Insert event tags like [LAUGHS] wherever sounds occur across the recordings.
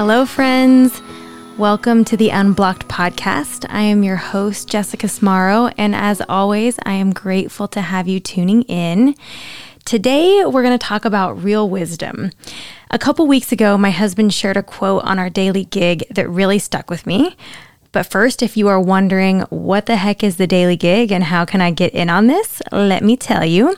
Hello, friends. Welcome to the Unblocked podcast. I am your host, Jessica Smaro, and as always, I am grateful to have you tuning in. Today, we're going to talk about real wisdom. A couple weeks ago, my husband shared a quote on our daily gig that really stuck with me. But first, if you are wondering what the heck is the daily gig and how can I get in on this, let me tell you.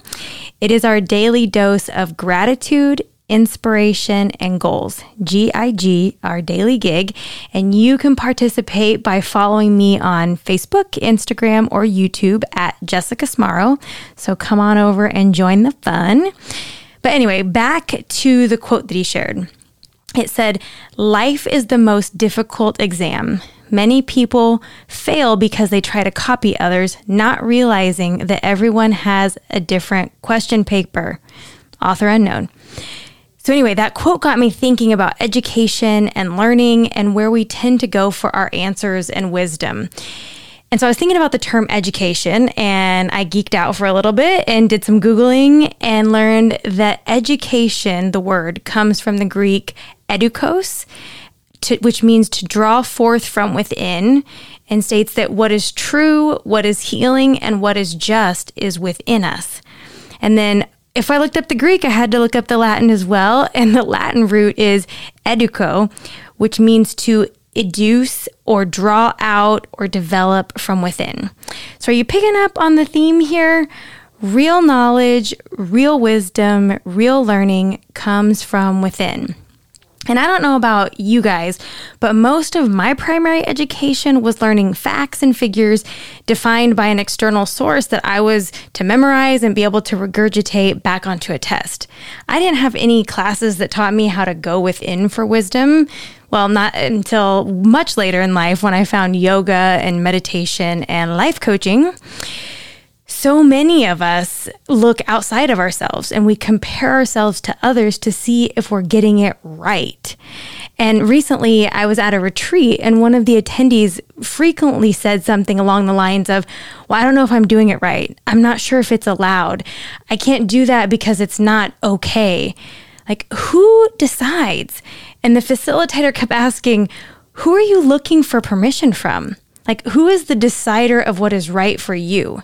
It is our daily dose of gratitude, inspiration, and goals. GIG, our daily gig. And you can participate by following me on Facebook, Instagram, or YouTube at Jessica Smaro. So come on over and join the fun. But anyway, back to the quote that he shared. It said, Life is the most difficult exam. Many people fail because they try to copy others, not realizing that everyone has a different question paper. Author unknown. So, anyway, that quote got me thinking about education and learning and where we tend to go for our answers and wisdom. And so I was thinking about the term education and I geeked out for a little bit and did some Googling and learned that education, the word, comes from the Greek edukos, to, which means to draw forth from within, and states that what is true, what is healing, and what is just is within us. And then if I looked up the Greek, I had to look up the Latin as well. And the Latin root is educo, which means to educe or draw out or develop from within. So, are you picking up on the theme here? Real knowledge, real wisdom, real learning comes from within. And I don't know about you guys, but most of my primary education was learning facts and figures defined by an external source that I was to memorize and be able to regurgitate back onto a test. I didn't have any classes that taught me how to go within for wisdom. Well, not until much later in life when I found yoga and meditation and life coaching so many of us look outside of ourselves and we compare ourselves to others to see if we're getting it right. And recently, I was at a retreat, and one of the attendees frequently said something along the lines of, Well, I don't know if I'm doing it right. I'm not sure if it's allowed. I can't do that because it's not okay. Like, who decides? And the facilitator kept asking, Who are you looking for permission from? Like, who is the decider of what is right for you?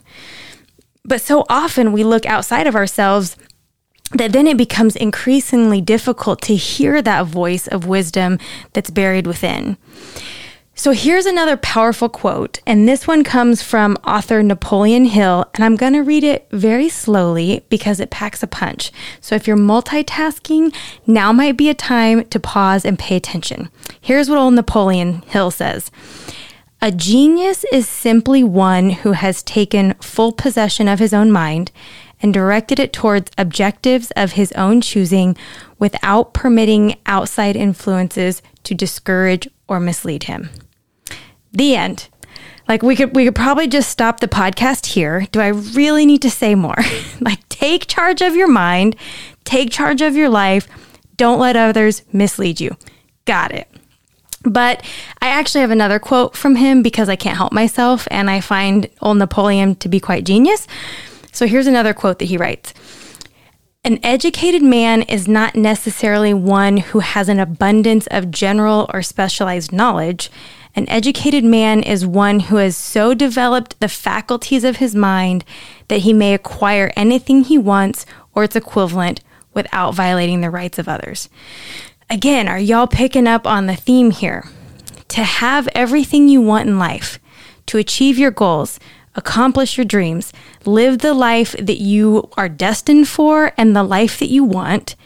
But so often we look outside of ourselves that then it becomes increasingly difficult to hear that voice of wisdom that's buried within. So here's another powerful quote, and this one comes from author Napoleon Hill, and I'm going to read it very slowly because it packs a punch. So if you're multitasking, now might be a time to pause and pay attention. Here's what old Napoleon Hill says. A genius is simply one who has taken full possession of his own mind and directed it towards objectives of his own choosing without permitting outside influences to discourage or mislead him. The end. Like we could we could probably just stop the podcast here. Do I really need to say more? [LAUGHS] like take charge of your mind, take charge of your life. Don't let others mislead you. Got it. But I actually have another quote from him because I can't help myself and I find old Napoleon to be quite genius. So here's another quote that he writes An educated man is not necessarily one who has an abundance of general or specialized knowledge. An educated man is one who has so developed the faculties of his mind that he may acquire anything he wants or its equivalent without violating the rights of others. Again, are y'all picking up on the theme here? To have everything you want in life, to achieve your goals, accomplish your dreams, live the life that you are destined for and the life that you want,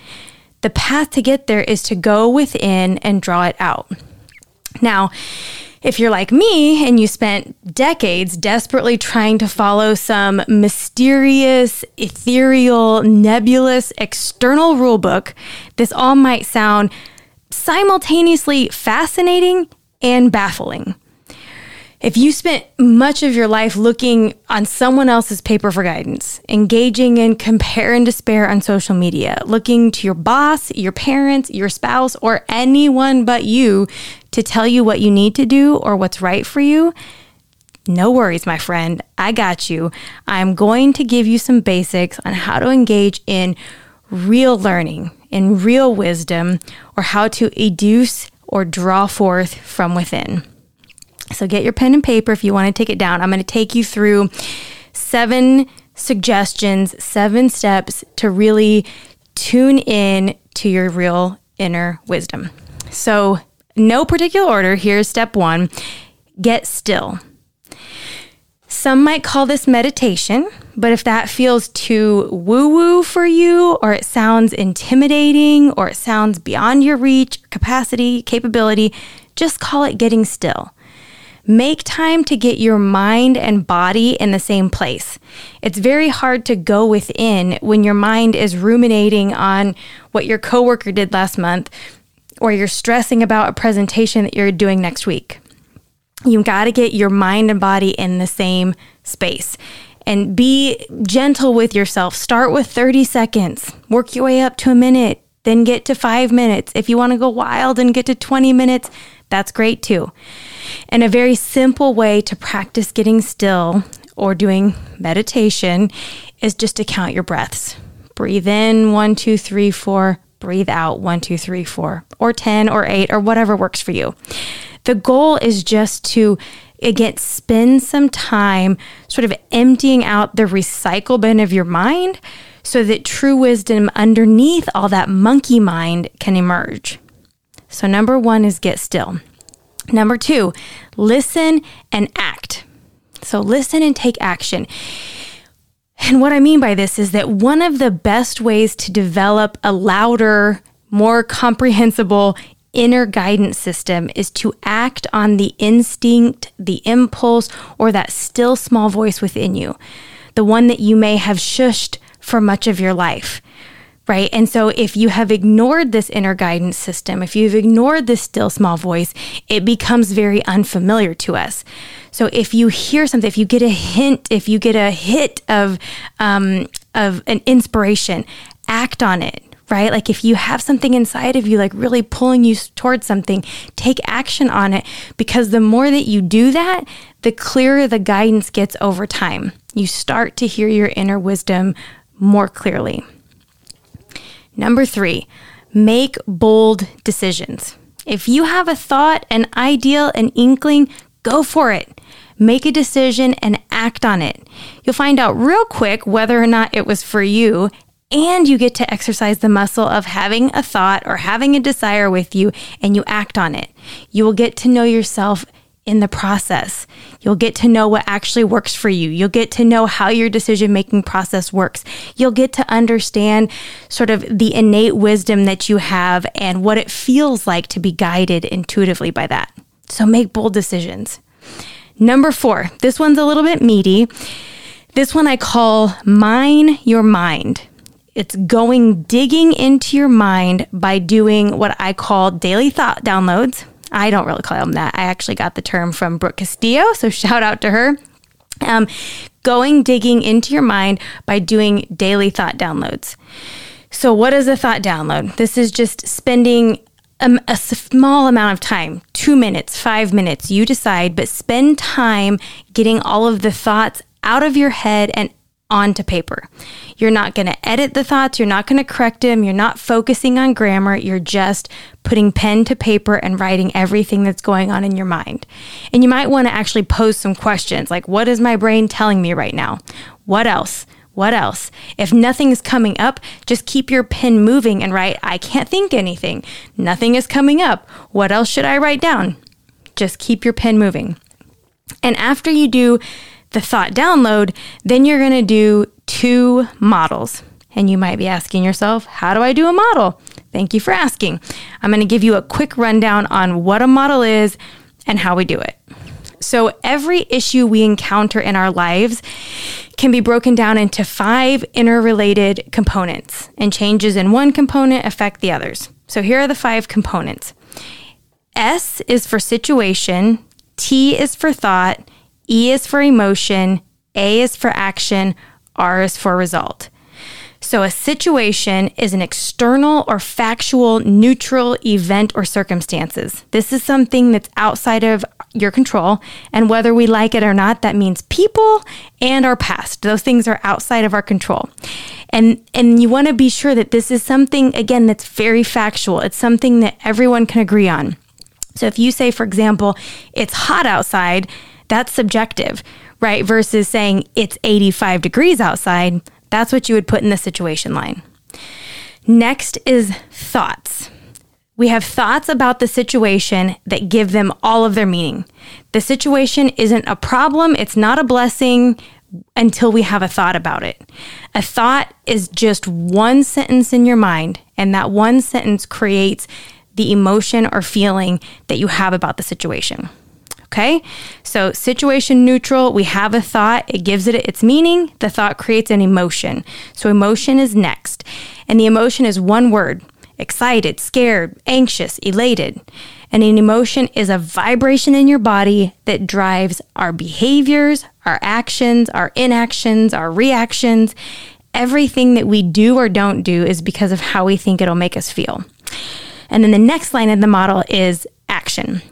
the path to get there is to go within and draw it out. Now, if you're like me and you spent decades desperately trying to follow some mysterious, ethereal, nebulous external rulebook, this all might sound simultaneously fascinating and baffling. If you spent much of your life looking on someone else's paper for guidance, engaging in compare and despair on social media, looking to your boss, your parents, your spouse, or anyone but you to tell you what you need to do or what's right for you, no worries, my friend. I got you. I'm going to give you some basics on how to engage in real learning, in real wisdom, or how to educe or draw forth from within. So get your pen and paper if you want to take it down. I'm going to take you through seven suggestions, seven steps to really tune in to your real inner wisdom. So, no particular order. Here's step one get still. Some might call this meditation, but if that feels too woo woo for you, or it sounds intimidating, or it sounds beyond your reach, capacity, capability, just call it getting still. Make time to get your mind and body in the same place. It's very hard to go within when your mind is ruminating on what your coworker did last month or you're stressing about a presentation that you're doing next week. You got to get your mind and body in the same space and be gentle with yourself. Start with 30 seconds, work your way up to a minute, then get to five minutes. If you want to go wild and get to 20 minutes, that's great too. And a very simple way to practice getting still or doing meditation is just to count your breaths. Breathe in one, two, three, four. Breathe out one, two, three, four, or 10 or eight, or whatever works for you. The goal is just to again spend some time sort of emptying out the recycle bin of your mind so that true wisdom underneath all that monkey mind can emerge. So, number one is get still. Number two, listen and act. So, listen and take action. And what I mean by this is that one of the best ways to develop a louder, more comprehensible inner guidance system is to act on the instinct, the impulse, or that still small voice within you, the one that you may have shushed for much of your life right? And so if you have ignored this inner guidance system, if you've ignored this still small voice, it becomes very unfamiliar to us. So if you hear something, if you get a hint, if you get a hit of um, of an inspiration, act on it. Right? Like if you have something inside of you, like really pulling you towards something, take action on it because the more that you do that, the clearer the guidance gets over time. You start to hear your inner wisdom more clearly. Number three, make bold decisions. If you have a thought, an ideal, an inkling, go for it. Make a decision and act on it. You'll find out real quick whether or not it was for you, and you get to exercise the muscle of having a thought or having a desire with you and you act on it. You will get to know yourself in the process. You'll get to know what actually works for you. You'll get to know how your decision making process works. You'll get to understand sort of the innate wisdom that you have and what it feels like to be guided intuitively by that. So make bold decisions. Number four, this one's a little bit meaty. This one I call mine your mind. It's going digging into your mind by doing what I call daily thought downloads I don't really call them that. I actually got the term from Brooke Castillo, so [LAUGHS] shout out to her. Um, going digging into your mind by doing daily thought downloads. So, what is a thought download? This is just spending a, a, small amount of time two minutes, five minutes, you decide, but spend time getting all of the thoughts out of your head and onto paper. You're not going to edit the thoughts, you're not going to correct them, you're not focusing on grammar, you're just putting pen to paper and writing everything that's going on in your mind. And you might want to actually pose some questions like, What is my brain telling me right now? What else? What else? If nothing is coming up, just keep your pen moving and write, I can't think anything. Nothing is coming up. What else should I write down? Just keep your pen moving. And after you do the thought download, then you're going to do two models. And you might be asking yourself, how do I do a model? Thank you for asking. I'm going to give you a quick rundown on what a model is and how we do it. So, every issue we encounter in our lives can be broken down into five interrelated components, and changes in one component affect the others. So, here are the five components S is for situation, T is for thought, E is for emotion, A is for action, R is for result. So, a situation is an external or factual neutral event or circumstances. This is something that's outside of your control. And whether we like it or not, that means people and our past. Those things are outside of our control. And, and you want to be sure that this is something, again, that's very factual. It's something that everyone can agree on. So if you say, for example, it's hot outside, that's subjective, right? Versus saying it's 85 degrees outside, that's what you would put in the situation line. Next is thoughts. We have thoughts about the situation that give them all of their meaning. The situation isn't a problem, it's not a blessing until we have a thought about it. A thought is just one sentence in your mind, and that one sentence creates the emotion or feeling that you have about the situation. Okay, so situation neutral, we have a thought, it gives it its meaning, the thought creates an emotion. So emotion is next, and the emotion is one word excited, scared, anxious, elated. And an emotion is a vibration in your body that drives our behaviors, our actions, our inactions, our reactions. Everything that we do or don't do is because of how we think it'll make us feel. And then the next line in the model is action.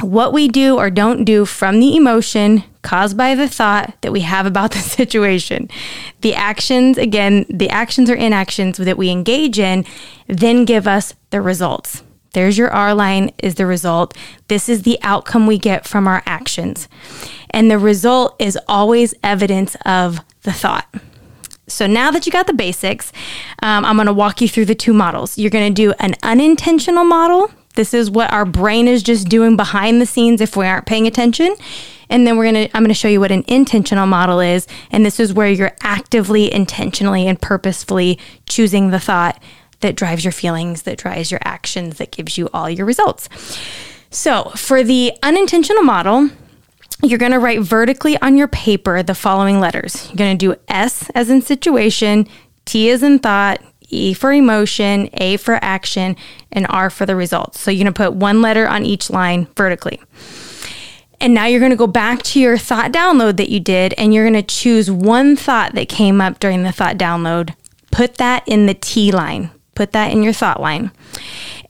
What we do or don't do from the emotion caused by the thought that we have about [LAUGHS] the situation. The actions, again, the actions or inactions that we engage in then give us the results. There's your R line is the result. This is the outcome we get from our actions. And the result is always evidence of the thought. So now that you got the basics, um, I'm going to walk you through the two models. You're going to do an unintentional model. This is what our brain is just doing behind the scenes if we aren't paying attention. And then we're going to I'm going to show you what an intentional model is, and this is where you're actively, intentionally and purposefully choosing the thought that drives your feelings, that drives your actions, that gives you all your results. So, for the unintentional model, you're going to write vertically on your paper the following letters. You're going to do S as in situation, T as in thought, E for emotion, A for action, and R for the results. So you're going to put one letter on each line vertically. And now you're going to go back to your thought download that you did, and you're going to choose one thought that came up during the thought download. Put that in the T line, put that in your thought line.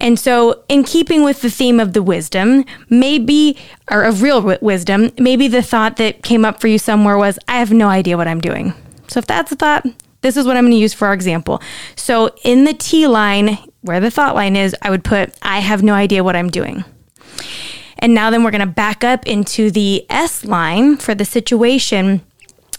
And so, in keeping with the theme of the wisdom, maybe, or of real wisdom, maybe the thought that came up for you somewhere was, I have no idea what I'm doing. So, if that's a thought, this is what I'm going to use for our example. So, in the T line, where the thought line is, I would put, I have no idea what I'm doing. And now, then we're going to back up into the S line for the situation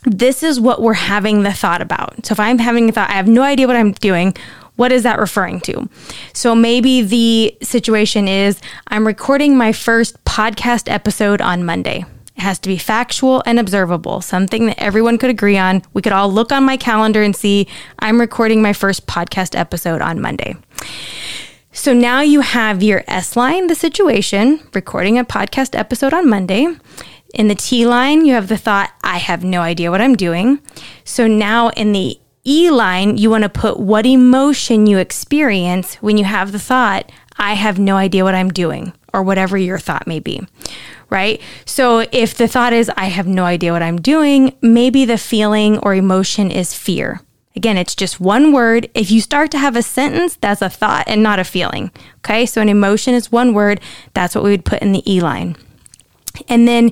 this is what we're having the thought about. So if I'm having a thought, I have no idea what I'm doing. What is that referring to? So maybe the situation is I'm recording my first podcast episode on Monday. It has to be factual and observable, something that everyone could agree on. We could all look on my calendar and see I'm recording my first podcast episode on Monday. So now you have your S line, the situation, recording a podcast episode on Monday. In the T line, you have the thought, I have no idea what I'm doing. So now in the E line, you want to put what emotion you experience when you have the thought, I have no idea what I'm doing, or whatever your thought may be, right? So if the thought is, I have no idea what I'm doing, maybe the feeling or emotion is fear. Again, it's just one word. If you start to have a sentence, that's a thought and not a feeling. Okay, so an emotion is one word. That's what we would put in the E line. And then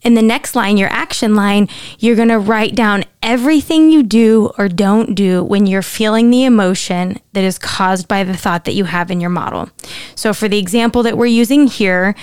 in the next line, your action line, you're going to write down everything you do or don't do when you're feeling the emotion that is caused by the thought that you have in your model. So, for the example that we're using here,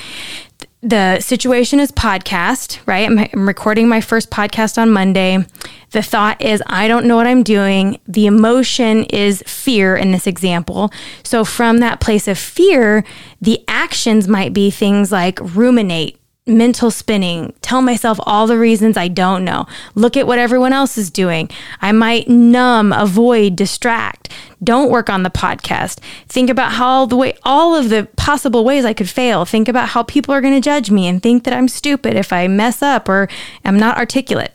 the situation is podcast, right? I'm, I'm, recording my first podcast on Monday. The thought is, I don't know what I'm doing. The emotion is fear in this example. So, from that place of fear, the actions might be things like ruminate, mental spinning, tell myself all the reasons I don't know. Look at what everyone else is doing. I might numb, avoid, distract. Don't work on the podcast. Think about how the way all of the possible ways I could fail. Think about how people are going to judge me and think that I'm stupid if I mess up or am not articulate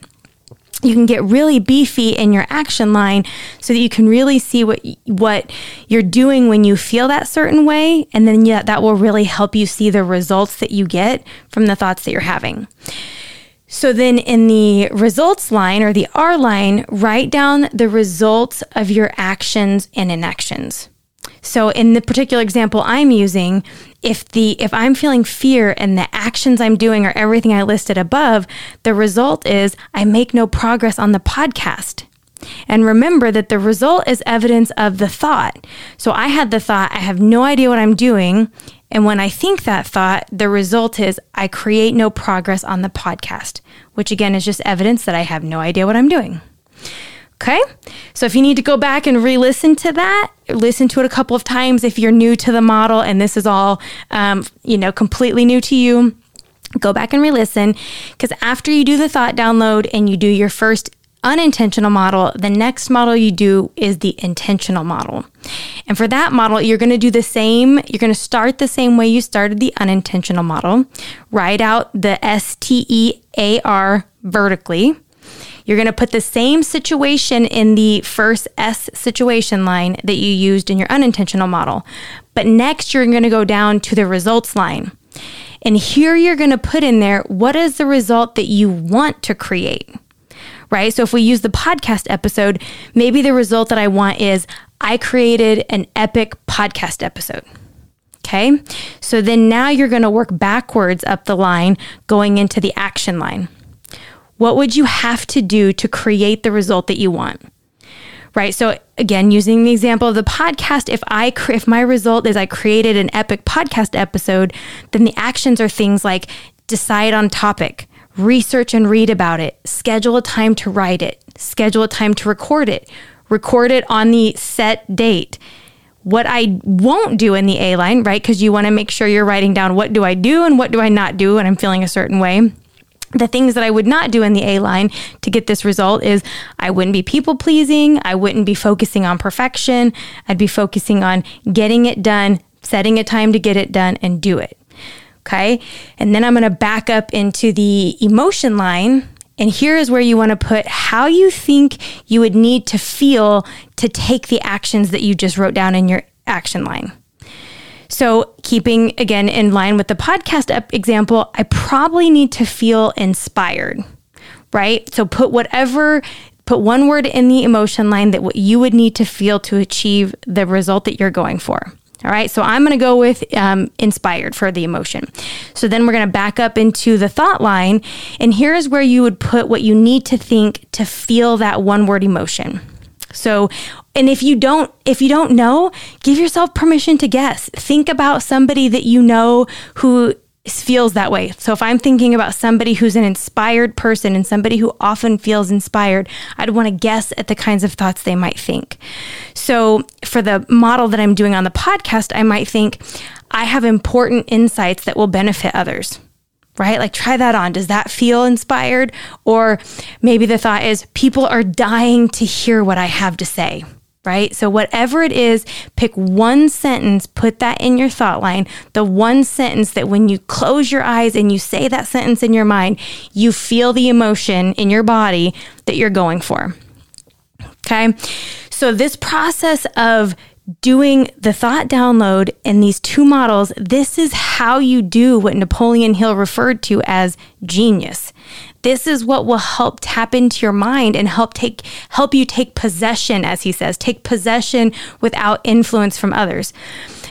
you can get really beefy in your action line so that you can really see what what you're doing when you feel that certain way. And then yeah that will really help you see the results that you get from the thoughts that you're having. So then in the results line or the R line write down the results of your actions and inactions so in the particular example I'm using, if the if I'm feeling fear and the actions I'm doing are everything I listed above, the result is I make no progress on the podcast. And remember that the result is evidence of the thought. So I had the thought, I have no idea what I'm doing. And when I think that thought, the result is I create no progress on the podcast, which again is just evidence that I have no idea what I'm doing. Okay. So if you need to go back and re listen to that, listen to it a couple of times if you're new to the model and this is all, um, you know, completely new to you. Go back and re listen because after you do the thought download and you do your first unintentional model, the next model you do is the intentional model. And for that model, you're going to do the same. You're going to start the same way you started the unintentional model. Write out the S T E A R vertically. You're going to put the same situation in the first S situation line that you used in your unintentional model. But next, you're going to go down to the results line. And here you're going to put in there what is the result that you want to create right? So if we use the podcast episode, maybe the result that I want is I created an epic podcast episode. Okay. So then now you're going to work backwards up the line going into the action line. What would you have to do to create the result that you want? Right. So again, using the example of the podcast, if I if my result is I created an epic podcast episode, then the actions are things like decide on topic, research and read about it, schedule a time to write it, schedule a time to record it, record it on the set date. What I won't do in the A line, right? Because you want to make sure you're writing down what do I do and what do I not do and I'm feeling a certain way. The things that I would not do in the A line to get this result is I wouldn't be people pleasing. I wouldn't be focusing on perfection. I'd be focusing on getting it done, setting a time to get it done, and do it. Okay. And then I'm going to back up into the emotion line. And here is where you want to put how you think you would need to feel to take the actions that you just wrote down in your action line. So, keeping again in line with the podcast example, I probably need to feel inspired, right? So, put whatever, put one word in the emotion line that what you would need to feel to achieve the result that you're going for. All right, so I'm going to go with um, inspired for the emotion. So then we're going to back up into the thought line, and here's where you would put what you need to think to feel that one word emotion. So, and if you don't if you don't know, give yourself permission to guess. Think about somebody that you know who feels that way. So if I'm thinking about somebody who's an inspired person and somebody who often feels inspired, I'd want to guess at the kinds of thoughts they might think. So for the model that I'm doing on the podcast, I might think I have important insights that will benefit others. Right? Like try that on. Does that feel inspired? Or maybe the thought is people are dying to hear what I have to say right? So, whatever it is, pick one sentence, put that in your thought line, the one sentence that when you close your eyes and you say that sentence in your mind, you feel the emotion in your body that you're going for. Okay. So, this process of doing the thought download in these two models, this is how you do what Napoleon Hill referred to as genius. This is what will help tap into your mind and help take help you take possession as he says, take possession without influence from others.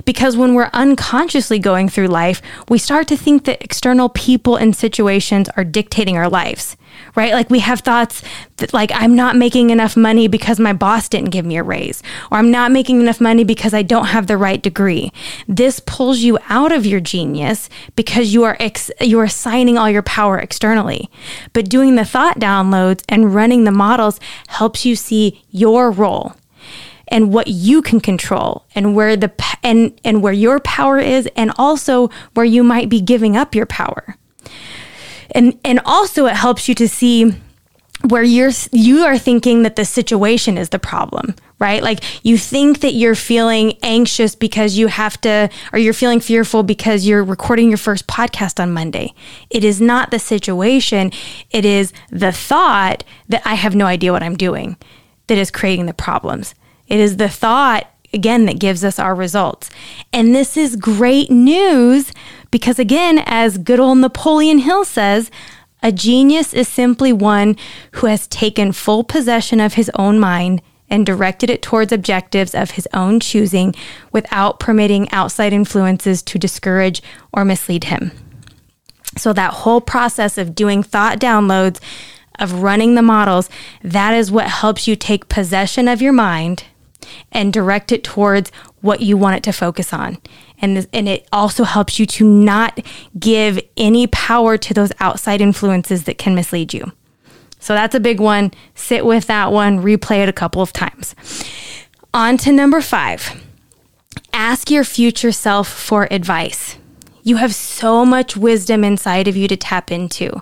Because when we're unconsciously going through life, we start to think that external people and situations are dictating our lives right? Like we have thoughts that like I'm not making enough money because my boss didn't give me a raise or I'm not making enough money because I don't have the right degree. This pulls you out of your genius because you are ex- you are assigning all your power externally. But doing the thought downloads and running the models helps you see your role and what you can control and where the and and where your power is and also where you might be giving up your power. And and also it helps you to see where you're you are thinking that the situation is the problem right? Like you think that you're feeling anxious because you have to or you're feeling fearful because you're recording your first podcast on Monday. It is not the situation. It is the thought that I have no idea what I'm doing that is creating the problems it is the thought again that gives us our results and this is great news because again, as good old Napoleon Hill says, a genius is simply one who has taken full possession of his own mind and directed it towards objectives of his own choosing without permitting outside influences to discourage or mislead him. So, that whole process of doing thought downloads of running the models, that is what helps you take possession of your mind and direct it towards what you want it to focus on. And, and it also helps you to not give any power to those outside influences that can mislead you. So that's a big one. Sit with that one, replay it a couple of times. On to number five ask your future self for advice. You have so much wisdom inside of you to tap into.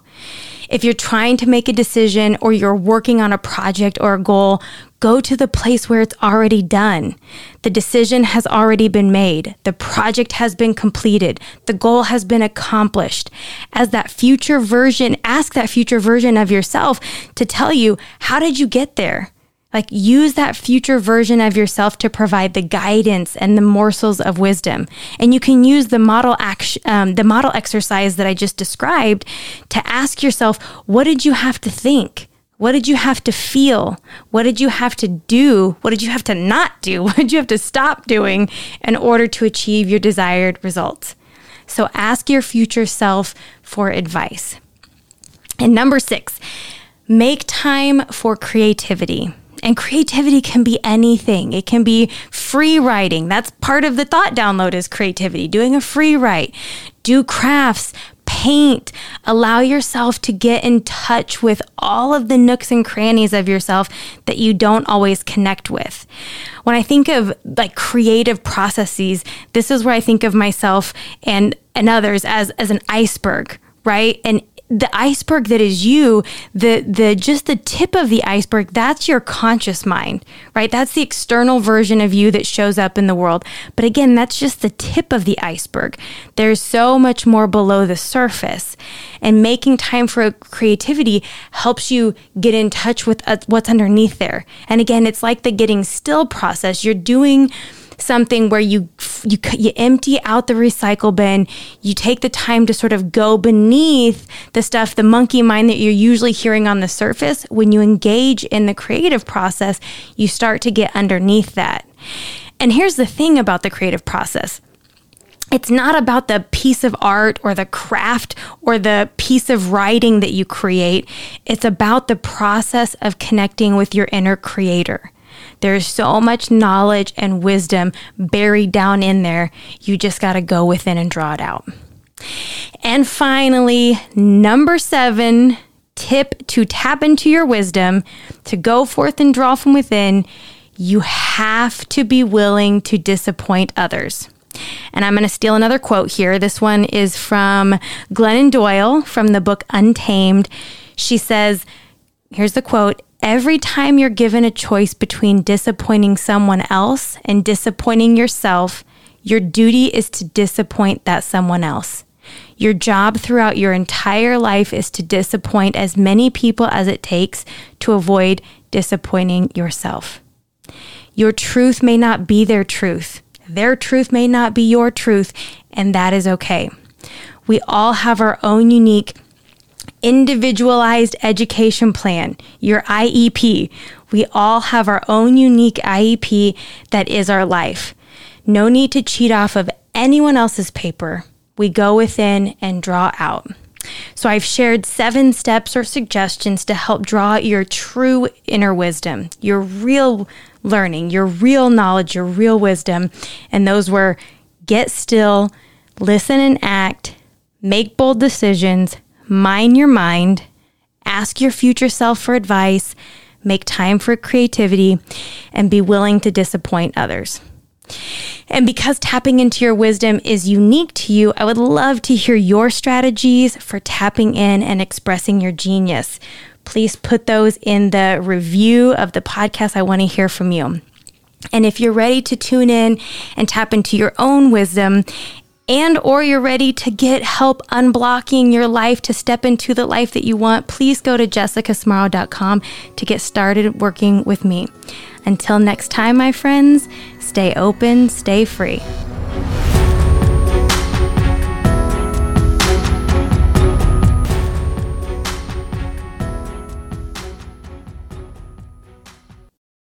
If you're trying to make a decision or you're working on a project or a goal, go to the place where it's already done. The decision has already been made. The project has been completed. The goal has been accomplished. As that future version, ask that future version of yourself to tell you, how did you get there? Like use that future version of yourself to provide the guidance and the morsels of wisdom. And you can use the model action, um, the model exercise that I just described to ask yourself, what did you have to think? What did you have to feel? What did you have to do? What did you have to not do? [LAUGHS] What did you have to stop doing in order to achieve your desired results? So ask your future self for advice. And number six, make time for creativity. And creativity can be anything. It can be free writing. That's part of the thought download is creativity, doing a free write, do crafts, paint, allow yourself to get in touch with all of the nooks and crannies of yourself that you don't always connect with. When I think of like creative processes, this is where I think of myself and and others as as an iceberg, right? And the iceberg that is you, the the just the tip of the iceberg, that's your conscious mind, right? That's the external version of you that shows up in the world. But again, that's just the tip of the iceberg. There's so much more below the surface. And making time for creativity helps you get in touch with uh, what's underneath there. And again, it's like the getting still process. You're doing something where you you you empty out the recycle bin, you take the time to sort of go beneath the stuff, the monkey mind that you're usually hearing on the surface. When you engage in the creative process, you start to get underneath that. And here's the thing about the creative process it's not about the piece of art or the craft or the piece of writing that you create. It's about the process of connecting with your inner creator. There's so much knowledge and wisdom buried down in there. You just got to go within and draw it out. And finally, number seven tip to tap into your wisdom, to go forth and draw from within, you have to be willing to disappoint others. And I'm going to steal another quote here. This one is from Glennon Doyle from the book Untamed. She says, Here's the quote Every time you're given a choice between disappointing someone else and disappointing yourself, your duty is to disappoint that someone else. Your job throughout your entire life is to disappoint as many people as it takes to avoid disappointing yourself. Your truth may not be their truth. Their truth may not be your truth, and that is okay. We all have our own unique individualized education plan, your IEP. We all have our own unique IEP that is our life. No need to cheat off of anyone else's paper. We go within and draw out. So, I've shared seven steps or suggestions to help draw your true inner wisdom, your real learning, your real knowledge, your real wisdom. And those were get still, listen and act, make bold decisions, mind your mind, ask your future self for advice, make time for creativity, and be willing to disappoint others. And because tapping into your wisdom is unique to you, I would love to hear your strategies for tapping in and expressing your genius. Please put those in the review of the podcast. I want to hear from you. And if you're ready to tune in and tap into your own wisdom and or you're ready to get help unblocking your life to step into the life that you want, please go to jessicasmaro.com to get started working with me. Until next time, my friends, stay open, stay free.